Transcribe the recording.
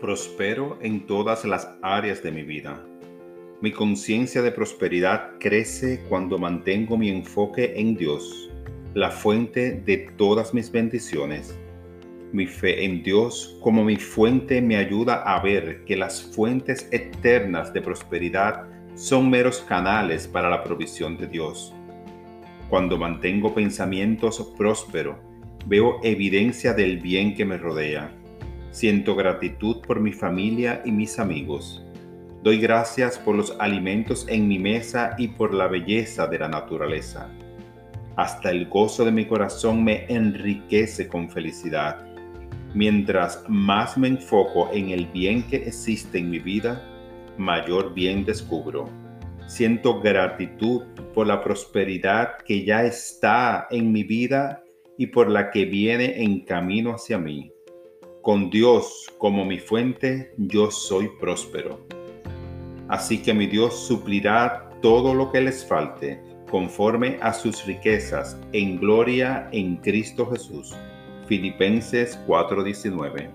Prospero en todas las áreas de mi vida. Mi conciencia de prosperidad crece cuando mantengo mi enfoque en Dios, la fuente de todas mis bendiciones. Mi fe en Dios como mi fuente me ayuda a ver que las fuentes eternas de prosperidad son meros canales para la provisión de Dios. Cuando mantengo pensamientos prósperos, veo evidencia del bien que me rodea. Siento gratitud por mi familia y mis amigos. Doy gracias por los alimentos en mi mesa y por la belleza de la naturaleza. Hasta el gozo de mi corazón me enriquece con felicidad. Mientras más me enfoco en el bien que existe en mi vida, mayor bien descubro. Siento gratitud por la prosperidad que ya está en mi vida y por la que viene en camino hacia mí. Con Dios como mi fuente, yo soy próspero. Así que mi Dios suplirá todo lo que les falte conforme a sus riquezas en gloria en Cristo Jesús. Filipenses 4:19